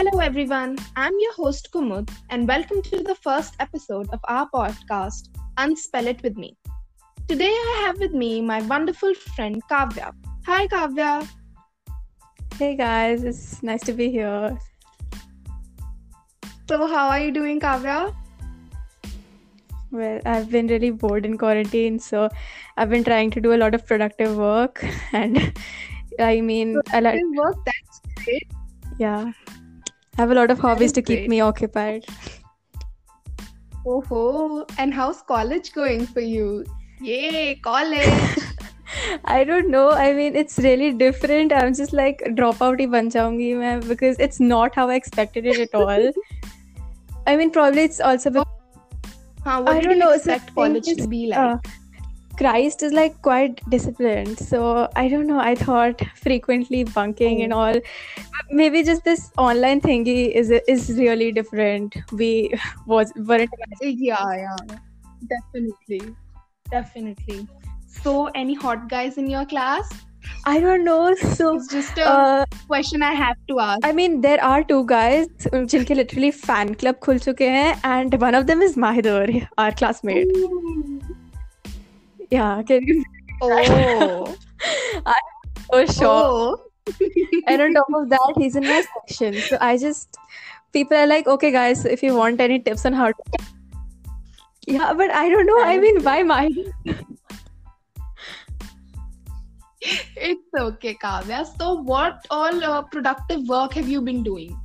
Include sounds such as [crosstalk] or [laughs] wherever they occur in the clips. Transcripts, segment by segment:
Hello, everyone. I'm your host, Kumud, and welcome to the first episode of our podcast, Unspell It With Me. Today, I have with me my wonderful friend, Kavya. Hi, Kavya. Hey guys, it's nice to be here. So, how are you doing, Kavya? Well, I've been really bored in quarantine, so I've been trying to do a lot of productive work. [laughs] And I mean, I like, Good work. That's great. yeah, I have a lot of hobbies is to keep great. me occupied. Oh, and how's college going for you? Yay, college. [laughs] I don't know. I mean, it's really different. I'm just like dropout ही बन जाऊंगी मैं because it's not how I expected it at all. [laughs] I mean, probably it's also because Huh, what I did don't you know. So expect the thing college is, to be like? uh, Christ is like quite disciplined. So I don't know. I thought [laughs] frequently bunking and Oh. all. Maybe just this online thingy is is really different. We [laughs] was weren't. Yeah, yeah, definitely, definitely. So, any hot guys in your class? I don't know. So It's just a uh, question I have to ask. I mean, there are two guys जिनके literally fan club खुल चुके हैं, and one of them is Mahidor, our classmate. Yeah, can you? [laughs] Oh, [laughs] Oh, sure. oh. and on top of that he's in my section so i just people are like okay guys if you want any tips on how to [laughs] yeah but i don't know i mean why my It's okay, Kavya. So, what all uh, productive work have you been doing?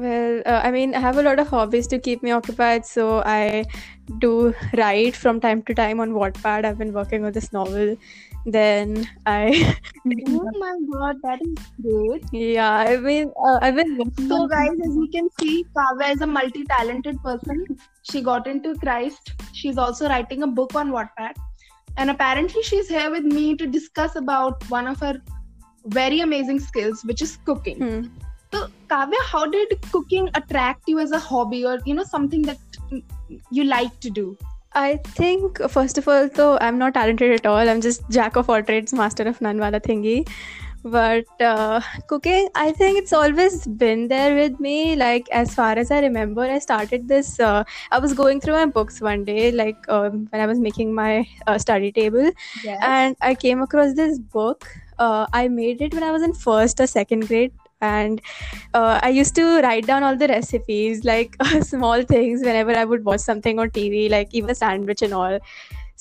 Well uh, i mean i have a lot of hobbies to keep me occupied so i do write from time to time on wattpad i've been working on this novel then i [laughs] Oh my god, that is great. yeah i mean uh, i've been So, guys, as you can see, Kavya is a multi talented person. She got into Christ. She's also writing a book on Wattpad. And apparently, she's here with me to discuss about one of her very amazing skills, which is cooking. Hmm. Kavya, how did cooking attract you as a hobby or, you know, something that you like to do? I think first of all, though I'm not talented at all. I'm just jack of all trades, master of none, wala thingy. But uh, cooking, I think it's always been there with me. Like as far as I remember, I started this. Uh, I was going through my books one day, like um, when I was making my uh, study table, Yes. and I came across this book. Uh, I made it when I was in first or second grade, and uh, i used to write down all the recipes like [laughs] small things whenever i would watch something on tv like even a sandwich and all.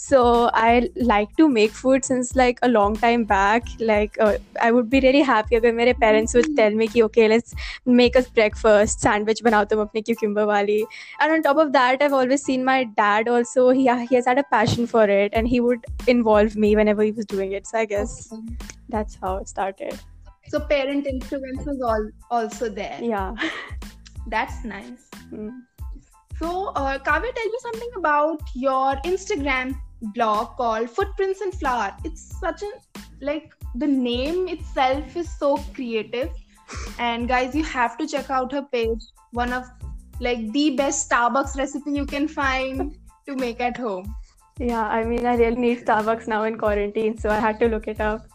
So i like to make food since like a long time back. Like uh, i would be really happy if my parents would tell me ki, okay let's make us breakfast sandwich banao tum apne cucumber wali. And on top of that i've always seen my dad also he, uh, he has had a passion for it and he would involve me whenever he was doing it. So i guess okay. that's how it started. So, parent influence was all, also there. yeah That's nice. Mm. So, uh, Kavya, tell me something about your Instagram blog called Footprints and flower It's such a like the name itself is so creative, and guys, you have to check out her page. One of like the best Starbucks recipe you can find to make at home. yeah I mean I really need Starbucks now in quarantine so I had to look it up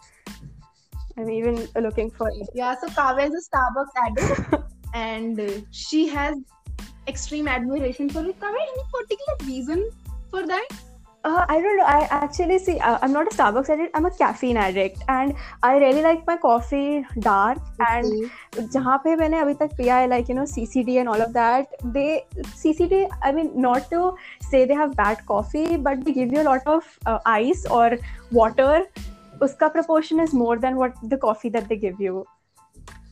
I'm even looking for it. Yeah, so Kavya is a Starbucks addict [laughs] and she has extreme admiration for it. Kavya, any particular reason for that? Uh, I don't know. I actually see, uh, I'm not a Starbucks addict, I'm a caffeine addict. And I really like my coffee dark. And जहाँ पे मैंने अभी तक पिया है like, you know, CCD and all of that, they, CCD, I mean, not to say they have bad coffee, but they give you a lot of uh, ice or water uska proportion is more than what the coffee that they give you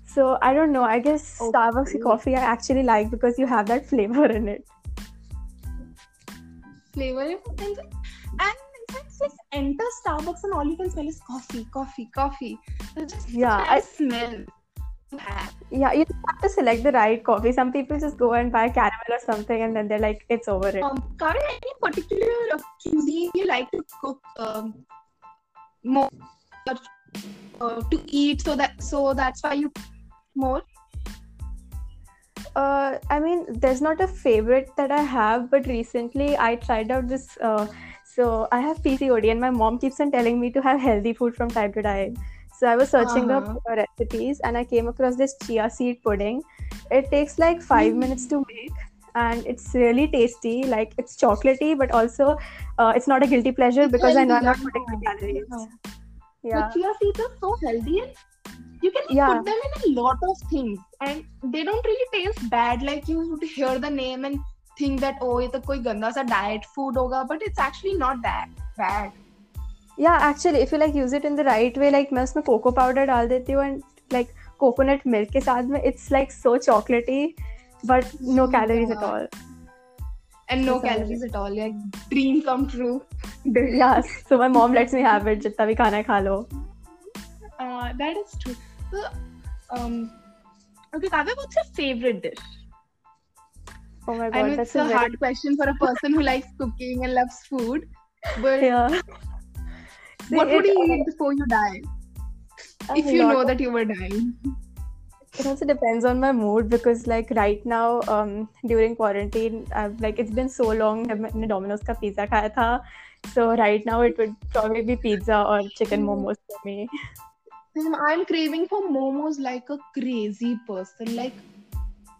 so i don't know i guess okay. starbucks coffee i actually like because you have that flavor in it flavor and it's just enter starbucks and all you can smell is coffee coffee coffee just yeah i smell yeah, you have to select the right coffee. Some people just go and buy caramel or something, and then they're like, it's over it. Um, Karan, any particular cuisine you like to cook? Um, more uh, to eat so that so that's why you more. Uh, I mean, there's not a favorite that I have, but recently I tried out this. Uh, so I have PCOD and my mom keeps on telling me to have healthy food from time to time. So I was searching Uh-huh. up recipes and I came across this chia seed pudding. It takes like five Mm. minutes to make and it's really tasty. Like it's chocolatey, but also uh, it's not a guilty pleasure It's because I know I'm healthy, not putting the yeah. calories. Yeah. Yeah. But chia seeds are so healthy and you can like, Yeah. put them in a lot of things and they don't really taste bad like you would hear the name and think that oh ये तो कोई गंदा सा diet food होगा but it's actually not that bad Yeah, actually, if you like use it in the right way, like मैं उसमें cocoa powder डाल देती हूँ and like coconut milk के साथ में it's like so chocolatey, but no calories yeah. at all. And no calories at all like dream come true. Yes so my mom lets me have it Jitta, bhi khana kha uh, that is true. So, um okay kavya what's your favorite dish? Oh my god I know that's it's a, a very... hard question for a person who likes cooking and loves food but yeah. See, what would you eat before you die? If you know that you were dying It also depends on my mood because like right now um during quarantine I've like it's been so long जब मैंने Domino's का pizza खाया था so right now it would probably be pizza or chicken momos for me Sam, I'm craving for momos like a crazy person. Like,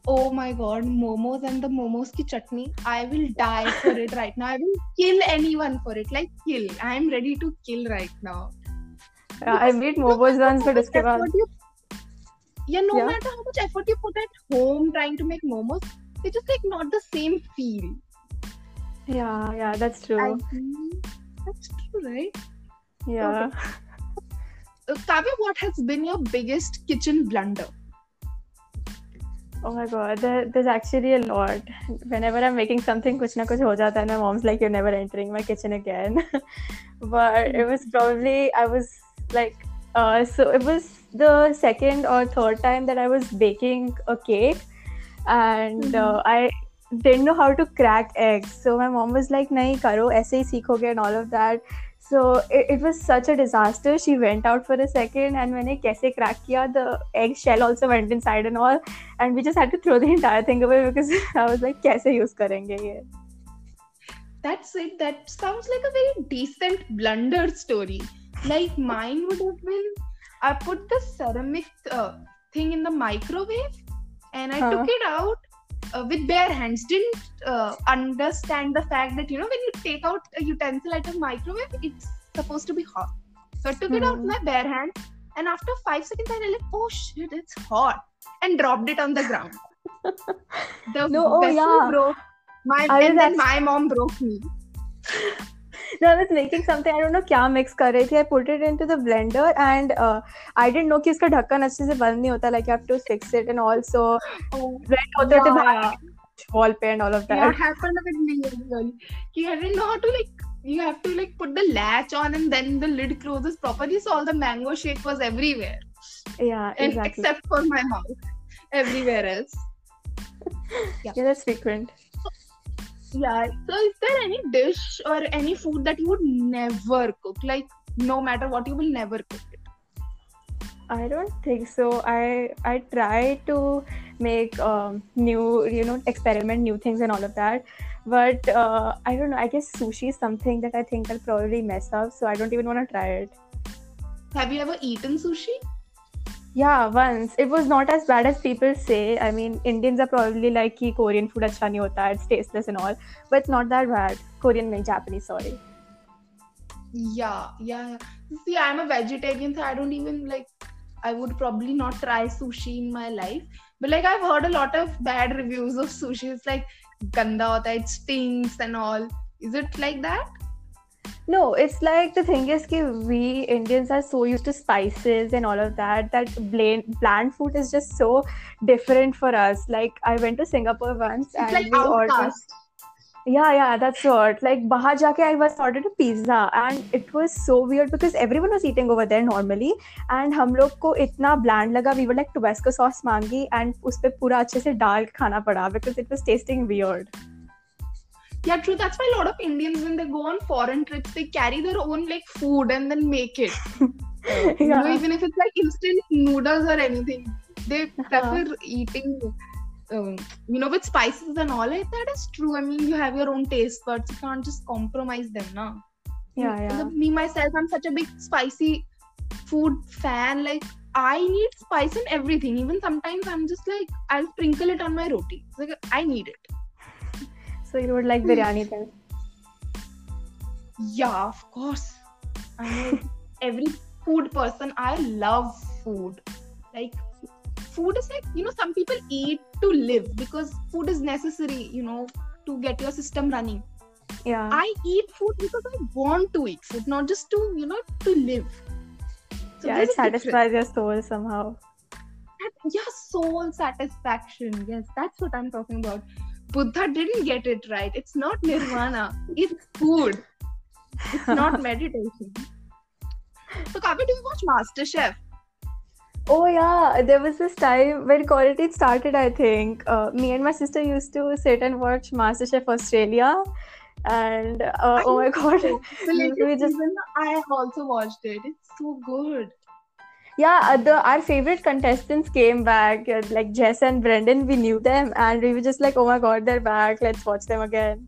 oh my god, momos and the momos ki chutney. I will die for it right now. I will kill anyone for it. Like, kill. I'm ready to kill right now. yeah, I made momos once but How much उसके बाद effort you- yeah, no Yeah. matter how much effort you put at home trying to make momos, it's just like not the same feel. yeah yeah that's true that's true, right? yeah Uh, Kavya, what has been your biggest kitchen blunder? Oh my god, there, there's actually a lot. Whenever I'm making something, kuch na kuch ho jata hai. My mom's like, "You're never entering my kitchen again." [laughs] but it was probably I was like, uh, so it was the second or third time that I was baking a cake, and mm-hmm. uh, I didn't know how to crack eggs. So my mom was like, "Nahi karo, aise hi sikhoge," and all of that. So it, it, was such a disaster. She went out for a second, and when I kaise crack kiya, the eggshell also went inside and all, and we just had to throw the entire thing away because [laughs] I was like, "Kaise use karenge ye?" That's it. That sounds like a very decent blunder story. Like mine would have been I put the ceramic uh, thing in the microwave and I Huh. took it out uh, with bare hands. Didn't uh, understand the fact that you know when you take out a utensil out of microwave, it's supposed to be hot. So I took it out with Hmm. my bare hand and after five seconds I realized, oh shit, it's hot and dropped it on the ground. [laughs] The No, oh, yeah. broke. My I and then my mom broke me. No, I was making something. I don't know क्या mix कर रही थी. I put it into the blender and uh, I didn't know कि उसका ढक्कन अच्छे से बंद नहीं होता. Like you have to fix it and also Oh, rent होते होते बाहर wall पे and all of that. yeah, happened with me well. Ki I didn't know how to like. You have to like put the latch on and then the lid closes properly, so all the mango shake was everywhere, Yeah, and exactly. except for my mouth, everywhere else. yeah. Yeah, that's frequent. Yeah. So, is there any dish or any food that you would never cook? Like, no matter what, you will never cook it. I don't think so. I I try to make um, new, you know, experiment new things and all of that. But uh, I don't know. I guess sushi is something that I think I'll probably mess up. So I don't even want to try it. Have you ever eaten sushi? Yeah, once. It was not as bad as people say. I mean, Indians are probably like, Ki, Korean food acha nahi hota, it's tasteless and all. But it's not that bad. Korean, nahi, Japanese, sorry. Yeah, yeah, yeah. See, I'm a vegetarian, so I don't even like, I would probably not try sushi in my life. But like, I've heard a lot of bad reviews of sushi. It's like, ganda hota, it stinks and all. Is it like that? no it's like the thing is that we indians are so used to spices and all of that that bland, bland food is just so different for us. Like i went to singapore once it's and like we ordered yeah yeah that's what. Like bahar jaake i was ordered a pizza and it was so weird because everyone was eating over there normally and hum log ko itna bland laga. We were like tabasco sauce mangi and uspe pura acche se dal khana pada because it was tasting weird. Yeah, true. That's why a lot of Indians, when they go on foreign trips, they carry their own like food and then make it. [laughs] You know, even if it's like instant noodles or anything, they prefer eating. Um, you know, with spices and all, like that is true. I mean, you have your own taste buds. You can't just compromise them, now. Yeah, yeah. Me myself, I'm such a big spicy food fan. Like I need spice in everything. Even sometimes I'm just like I'll sprinkle it on my roti. It's like I need it. So you would like biryani hmm. then? Yeah, of course. I [laughs] every food person. I love food. Like food is like you know some people eat to live because food is necessary. You know to get your system running. Yeah. I eat food because I want to eat food, not just to you know to live. So yeah, it satisfies your soul somehow. yeah soul satisfaction yes that's what i'm talking about buddha didn't get it right. It's not nirvana. It's food. It's not [laughs] meditation. So Kavya, do you watch masterchef? Oh yeah, there was this time when quarantine started. I think. Uh, me and my sister used to sit and watch MasterChef Australia, and uh, oh my god, [laughs] We just- i also watched it. It's so good yeah uh, the our favorite contestants came back uh, like jess and brendan we knew them and we were just like oh my god they're back let's watch them again.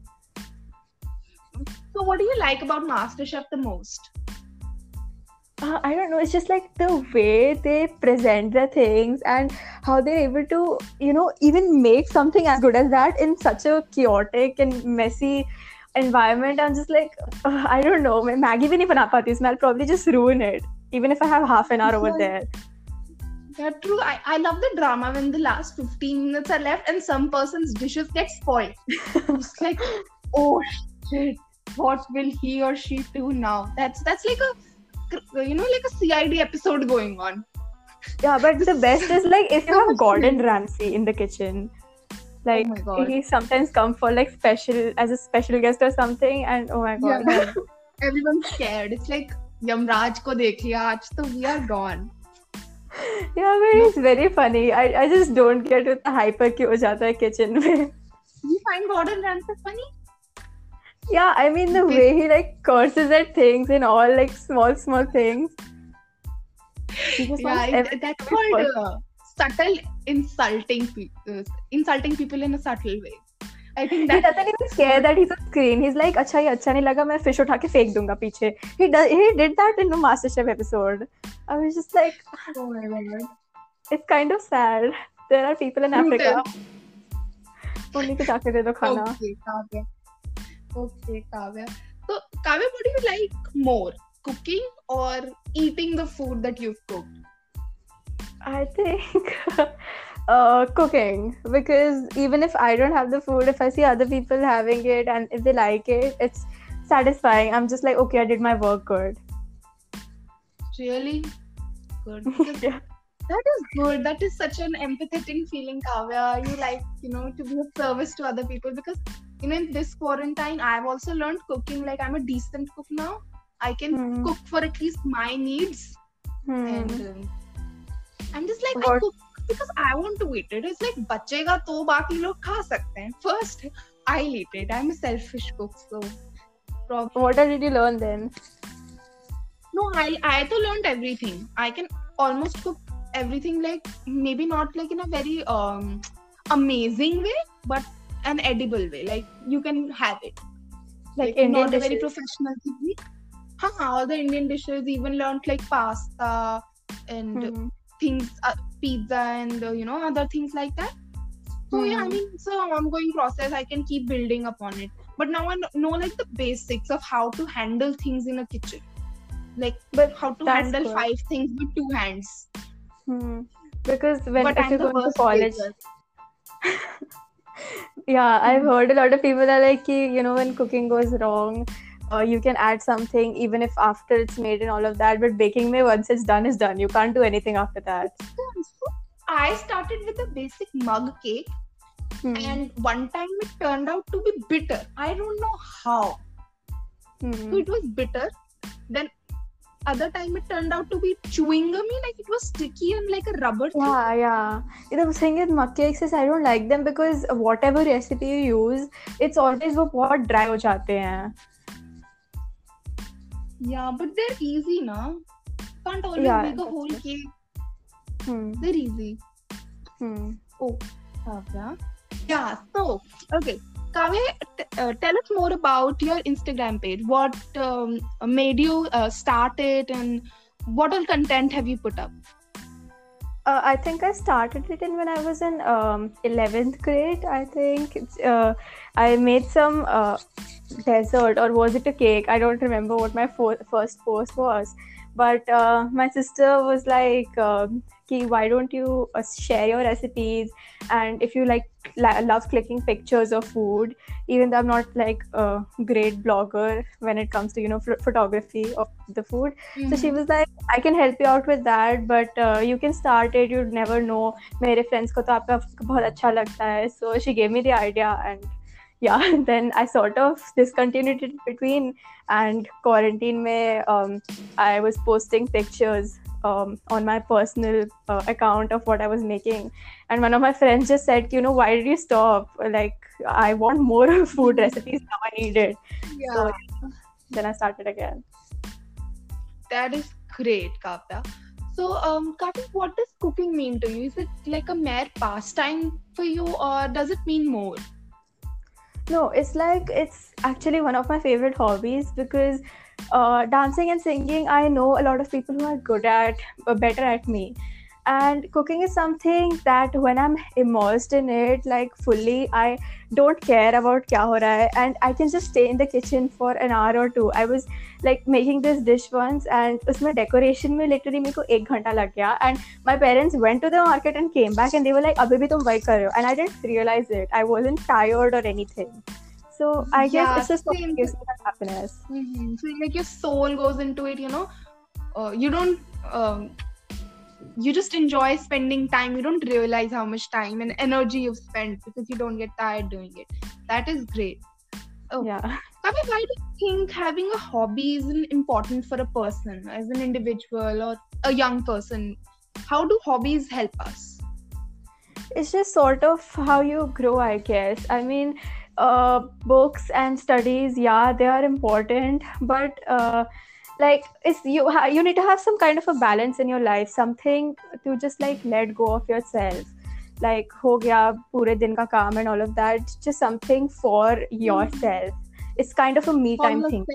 So what do you like about masterchef the most? Uh, i don't know it's just like the way they present the things and how they're able to you know even make something as good as that in such a chaotic and messy environment. I'm just like uh, i don't know Maggi even if bana pati i'll probably just ruin it even if I have half an hour over there. yeah true I, I love the drama when the last 15 minutes are left and some person's dishes get spoiled [laughs] it's like oh shit what will he or she do now that's that's like a you know like a cid episode going on Yeah, but the best is like if [laughs] you have Gordon Ramsay in the kitchen. Like oh God. he sometimes come for like special as a special guest or something, and oh my god, Yeah. [laughs] everyone's scared it's like Yamraj को देख लिया आज तो we are gone yeah but it's very funny I I just don't get इतना hyper क्यों हो जाता है किचन में you find Gordon Ramsay funny Yeah, I mean the way he like curses at things and all like small small things. Yeah, it, that's called uh, subtle insulting pe- uh, insulting people in a subtle way. I think that He doesn't even care that he's on screen. He's like, अच्छा ये अच्छा नहीं लगा मैं fish उठा के फेंक दूँगा पीछे. He does he did that in the MasterChef episode. I was just like, oh my god it's kind of sad. There are people in Africa. उन्हीं को जाके दे दो खाना. Okay, Kavya. Okay, Kavya. So, Kavya, what do you like more? Cooking or eating the food that you've cooked? I think uh, cooking because even if I don't have the food, if I see other people having it and if they like it, it's satisfying. I'm just like, okay, I did my work good. Really? Good. [laughs] Yeah. that is good. That is such an empathetic feeling, Kavya. You like, you know, to be of service to other people because, you know, in this quarantine, I've also learned cooking. Like, I'm a decent cook now. I can Hmm. cook for at least my needs. Hmm. and um, I'm just like I cook because I want to eat it. It's like बचेगा तो बाकी लोग खा सकते हैं. First, I'll eat it. I'm a selfish cook, so prob- What did you learn then? no, I I to learned everything. I can almost cook everything like maybe not like in a very um amazing way, but an edible way. Like you can have it. Like Indian not a very dishes? professional degree. Huh, all the Indian dishes, even learned like pasta and Hmm. things uh, pizza and uh, you know other things like that so yeah i Hmm. mean it's an ongoing process i can keep building upon it but now i know like the basics of how to handle things in a kitchen like But how to handle good. five things with two hands Hmm. Because when but if i'm you go to college, [laughs] yeah, I've Hmm. heard a lot of people are like, you know, when cooking goes wrong, uh, you can add something even if after it's made and all of that but baking may once it's done is done. You can't do anything after that. So i started with a basic mug cake hmm. and one time it turned out to be bitter. I don't know how. Hmm. so it was bitter. Then other time it turned out to be chewing gummy like it was sticky and like a rubber thing. yeah. Yeah the thing with mug cakes is i don't like them because whatever recipe you use it's always what dry ho jate hain yeah, but they're easy, na. Can't always Yeah, make a whole cake. Hmm. They're easy. Hmm. Oh, Kavya. Yeah. So, okay, Kavya, t- uh, tell us more about your Instagram page. What um, made you uh, start it, and what all content have you put up? Uh, I think I started it in when I was in um, 11th grade. I think uh, I made some uh, dessert or was it a cake? I don't remember what my fo- first post was. But uh, my sister was like, um, why don't you uh, share your recipes? And if you like, la- love clicking pictures of food, even though I'm not like a great blogger when it comes to, you know, f- photography of the food. Mm-hmm. So she mm-hmm. was like, I can help you out with that, but uh, you can start it. You'd never know. My friends ko to aapka bahut acha lagta hai. So she gave me the idea and yeah, [laughs] then I sort of discontinued it between. And quarantine में um, I was posting pictures um, on my personal uh, account of what I was making, and one of my friends just said, you know, why did you stop? Like I want more [laughs] food recipes now. I need it. Yeah. So then I started again. That is great, Kavya. So, um, what does cooking mean to you? Is it like a mere pastime for you, or does it mean more? No, it's like it's actually one of my favorite hobbies because uh, dancing and singing, I know a lot of people who are good at, uh, better at me And cooking is something that when I'm immersed in it, like fully, I don't care about kya ho raha hai, and I can just stay in the kitchen for an hour or two. I was like making this dish once, and उसमें decoration में literally मेरे को एक घंटा लग गया. And my parents went to the market and came back, and they were like, अभी भी तुम वही कर रहे हो. And I didn't realize it. I wasn't tired or anything. So I guess Yeah, it's just what same. gives me that happiness. Mm-hmm. So, like your soul goes into it, you know. Uh, you don't. Um, you just enjoy spending time. You don't realize how much time and energy you've spent because you don't get tired doing it. That is great. Oh. Yeah. Kavya, why do you think having a hobby is important for a person, as an individual or a young person? How do hobbies help us? it's just sort of how you grow i guess i mean uh, books and studies yeah they are important but uh, like it's you ha- you need to have some kind of a balance in your life something to just like let go of yourself like ho gaya pure din ka kaam and all of that just something for yourself it's kind of a me For time thing.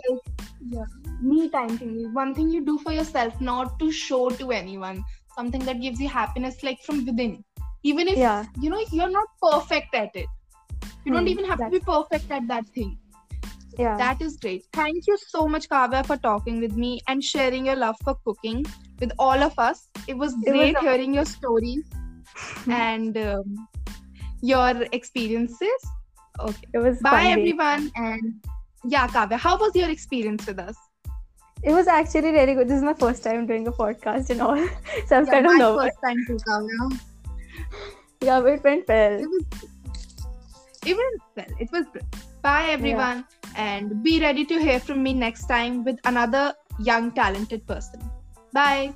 Yeah. Me time thing. One thing you do for yourself, not to show to anyone. Something that gives you happiness, like from within. Even if yeah you know you're not perfect at it. You don't Hmm, even have to be perfect at that thing. Yeah That is great. Thank you so much, Kavya, for talking with me and sharing your love for cooking with all of us. It was It was great a- hearing your stories [laughs] and um, your experiences. Okay. it was Bye, fun day. everyone. And yeah, Kavya, how was your experience with us? it was actually really good this is my first time doing a podcast and all [laughs] so i'm Yeah, kind of my nervous first time too, Kavya. yeah but it went well It was, it went well. It was good. Bye, everyone. And be ready to hear from me next time with another young, talented person. Bye.